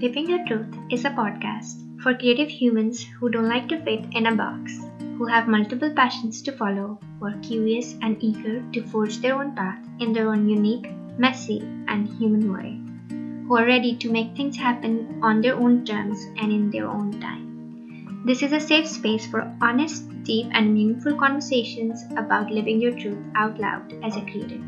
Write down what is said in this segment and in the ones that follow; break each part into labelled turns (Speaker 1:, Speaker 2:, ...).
Speaker 1: Living Your Truth is a podcast for creative humans who don't like to fit in a box, who have multiple passions to follow, who are curious and eager to forge their own path in their own unique, messy, and human way, who are ready to make things happen on their own terms and in their own time. This is a safe space for honest, deep, and meaningful conversations about living your truth out loud as a creative.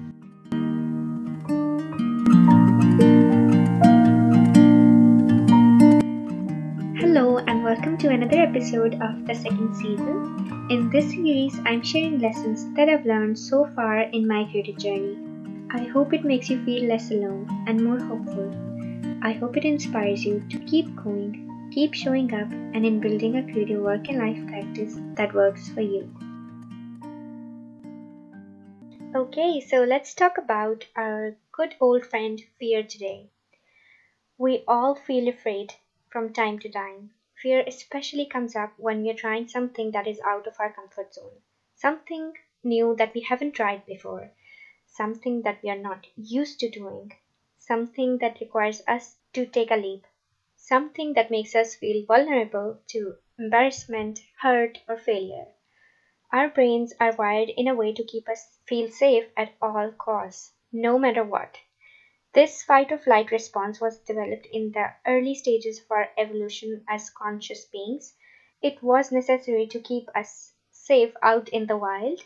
Speaker 1: Welcome to another episode of the second season. In this series, I'm sharing lessons that I've learned so far in my creative journey. I hope it makes you feel less alone and more hopeful. I hope it inspires you to keep going, keep showing up, and in building a creative work and life practice that works for you. Okay, so let's talk about our good old friend fear today. We all feel afraid from time to time. Fear especially comes up when we are trying something that is out of our comfort zone, something new that we haven't tried before, something that we are not used to doing, something that requires us to take a leap, something that makes us feel vulnerable to embarrassment, hurt, or failure. Our brains are wired in a way to keep us feel safe at all costs, no matter what. This fight or flight response was developed in the early stages of our evolution as conscious beings. It was necessary to keep us safe out in the wild.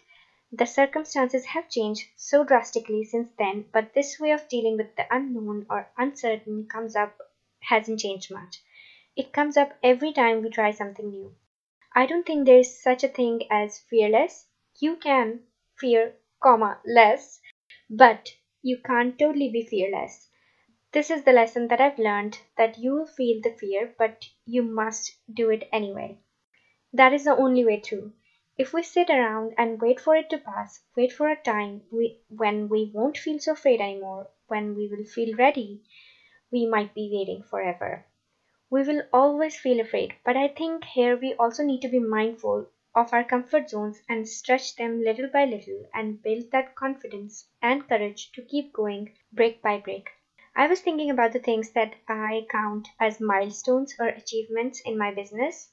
Speaker 1: The circumstances have changed so drastically since then, but this way of dealing with the unknown or uncertain comes up hasn't changed much. It comes up every time we try something new. I don't think there is such a thing as fearless. You can fear, comma, less, but you can't totally be fearless. This is the lesson that I've learned that you will feel the fear, but you must do it anyway. That is the only way through. If we sit around and wait for it to pass, wait for a time we, when we won't feel so afraid anymore, when we will feel ready, we might be waiting forever. We will always feel afraid, but I think here we also need to be mindful of our comfort zones and stretch them little by little and build that confidence and courage to keep going brick by brick. I was thinking about the things that I count as milestones or achievements in my business.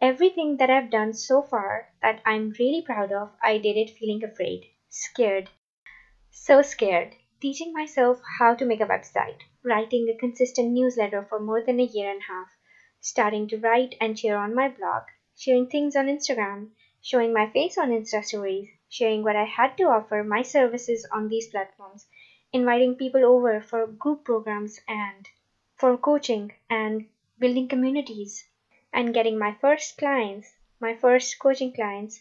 Speaker 1: Everything that I've done so far that I'm really proud of, I did it feeling afraid, scared, so scared. Teaching myself how to make a website, writing a consistent newsletter for more than a year and a half, starting to write and share on my blog, sharing things on Instagram, showing my face on Insta stories, sharing what I had to offer, my services on these platforms, inviting people over for group programs and for coaching and building communities, and getting my first clients, my first coaching clients,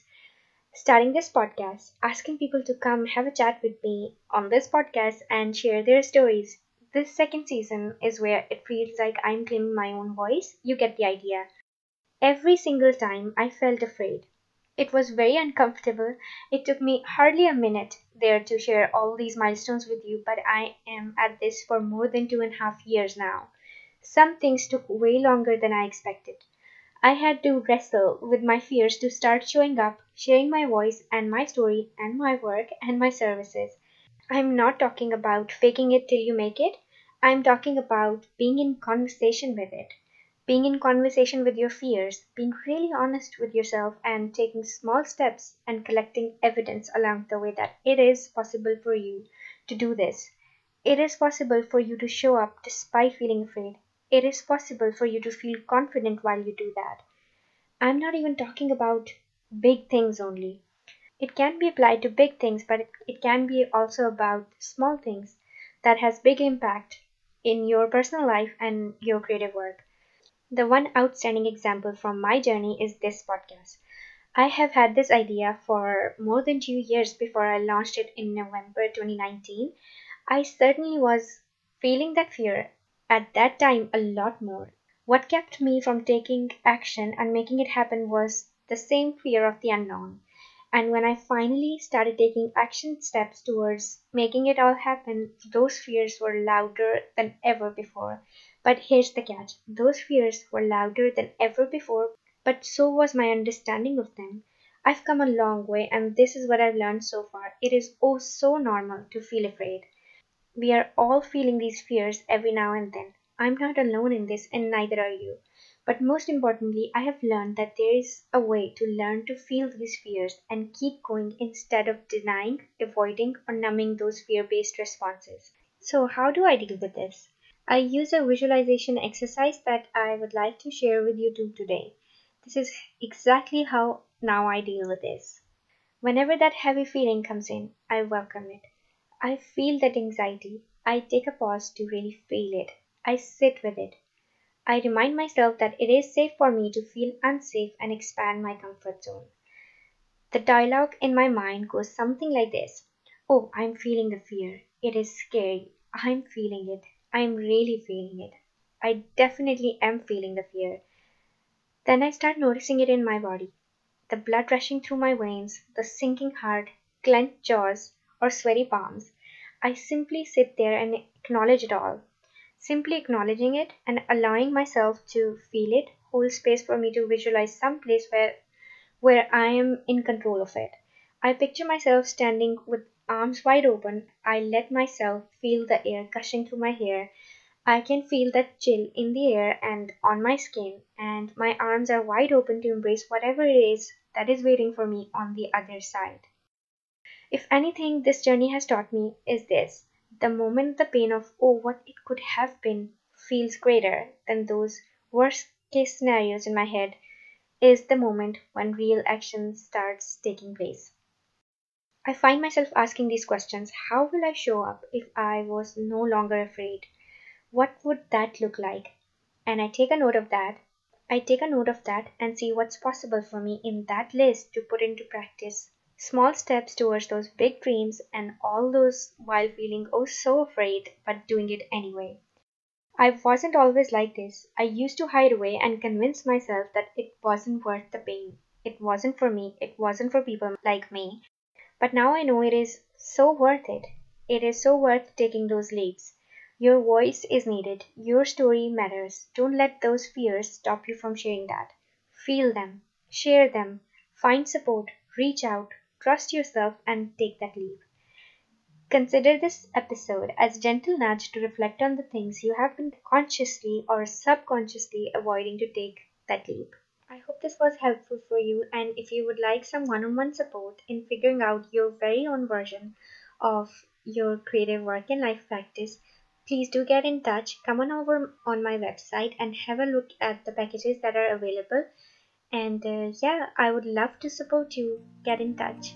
Speaker 1: starting this podcast, asking people to come have a chat with me on this podcast and share their stories. This second season is where it feels like I'm claiming my own voice. You get the idea. Every single time I felt afraid. It was very uncomfortable. It took me hardly a minute there to share all these milestones with you, but I am at this for more than two and a half years now. Some things took way longer than I expected. I had to wrestle with my fears to start showing up, sharing my voice and my story and my work and my services. I'm not talking about faking it till you make it. I'm talking about being in conversation with it being in conversation with your fears, being really honest with yourself, and taking small steps and collecting evidence along the way that it is possible for you to do this. It is possible for you to show up despite feeling afraid. It is possible for you to feel confident while you do that. I'm not even talking about big things only. It can be applied to big things, but it, can be also about small things that has big impact in your personal life and your creative work. The one outstanding example from my journey is this podcast. I have had this idea for more than two years before I launched it in November 2019. I certainly was feeling that fear at that time a lot more. What kept me from taking action and making it happen was the same fear of the unknown. And when I finally started taking action steps towards making it all happen, those fears were louder than ever before. But here's the catch those fears were louder than ever before, but so was my understanding of them. I've come a long way, and this is what I've learned so far. It is oh so normal to feel afraid. We are all feeling these fears every now and then. I'm not alone in this, and neither are you. But most importantly, I have learned that there is a way to learn to feel these fears and keep going instead of denying, avoiding, or numbing those fear based responses. So, how do I deal with this? I use a visualization exercise that I would like to share with you too today. This is exactly how now I deal with this. Whenever that heavy feeling comes in, I welcome it. I feel that anxiety. I take a pause to really feel it. I sit with it. I remind myself that it is safe for me to feel unsafe and expand my comfort zone. The dialogue in my mind goes something like this Oh, I'm feeling the fear. It is scary. I'm feeling it. I'm really feeling it. I definitely am feeling the fear. Then I start noticing it in my body the blood rushing through my veins, the sinking heart, clenched jaws, or sweaty palms. I simply sit there and acknowledge it all. Simply acknowledging it and allowing myself to feel it holds space for me to visualize some place where where I am in control of it. I picture myself standing with arms wide open. I let myself feel the air gushing through my hair I can feel that chill in the air and on my skin, and my arms are wide open to embrace whatever it is that is waiting for me on the other side. If anything this journey has taught me is this the moment the pain of, oh, what it could have been, feels greater than those worst case scenarios in my head, is the moment when real action starts taking place. I find myself asking these questions How will I show up if I was no longer afraid? what would that look like? And I take a note of that. I take a note of that and see what's possible for me in that list to put into practice. Small steps towards those big dreams and all those while feeling oh so afraid but doing it anyway. I wasn't always like this. I used to hide away and convince myself that it wasn't worth the pain. It wasn't for me. It wasn't for people like me. But now I know it is so worth it. It is so worth taking those leaps. Your voice is needed. Your story matters. Don't let those fears stop you from sharing that. Feel them, share them, find support, reach out, trust yourself, and take that leap. Consider this episode as a gentle nudge to reflect on the things you have been consciously or subconsciously avoiding to take that leap. I hope this was helpful for you, and if you would like some one on one support in figuring out your very own version of your creative work and life practice, please do get in touch. Come on over on my website and have a look at the packages that are available. And uh, yeah, I would love to support you. Get in touch.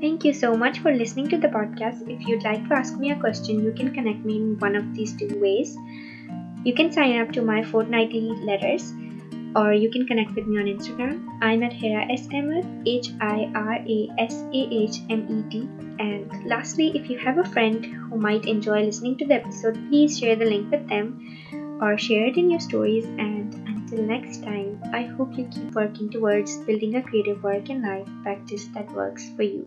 Speaker 1: Thank you so much for listening to the podcast. If you'd like to ask me a question, you can connect me in one of these two ways. You can sign up to my fortnightly letters or you can connect with me on Instagram. I'm at Hira SMF, H I R A S A H M E T. And lastly, if you have a friend who might enjoy listening to the episode, please share the link with them or share it in your stories. And until next time, I hope you keep working towards building a creative work and life practice that works for you.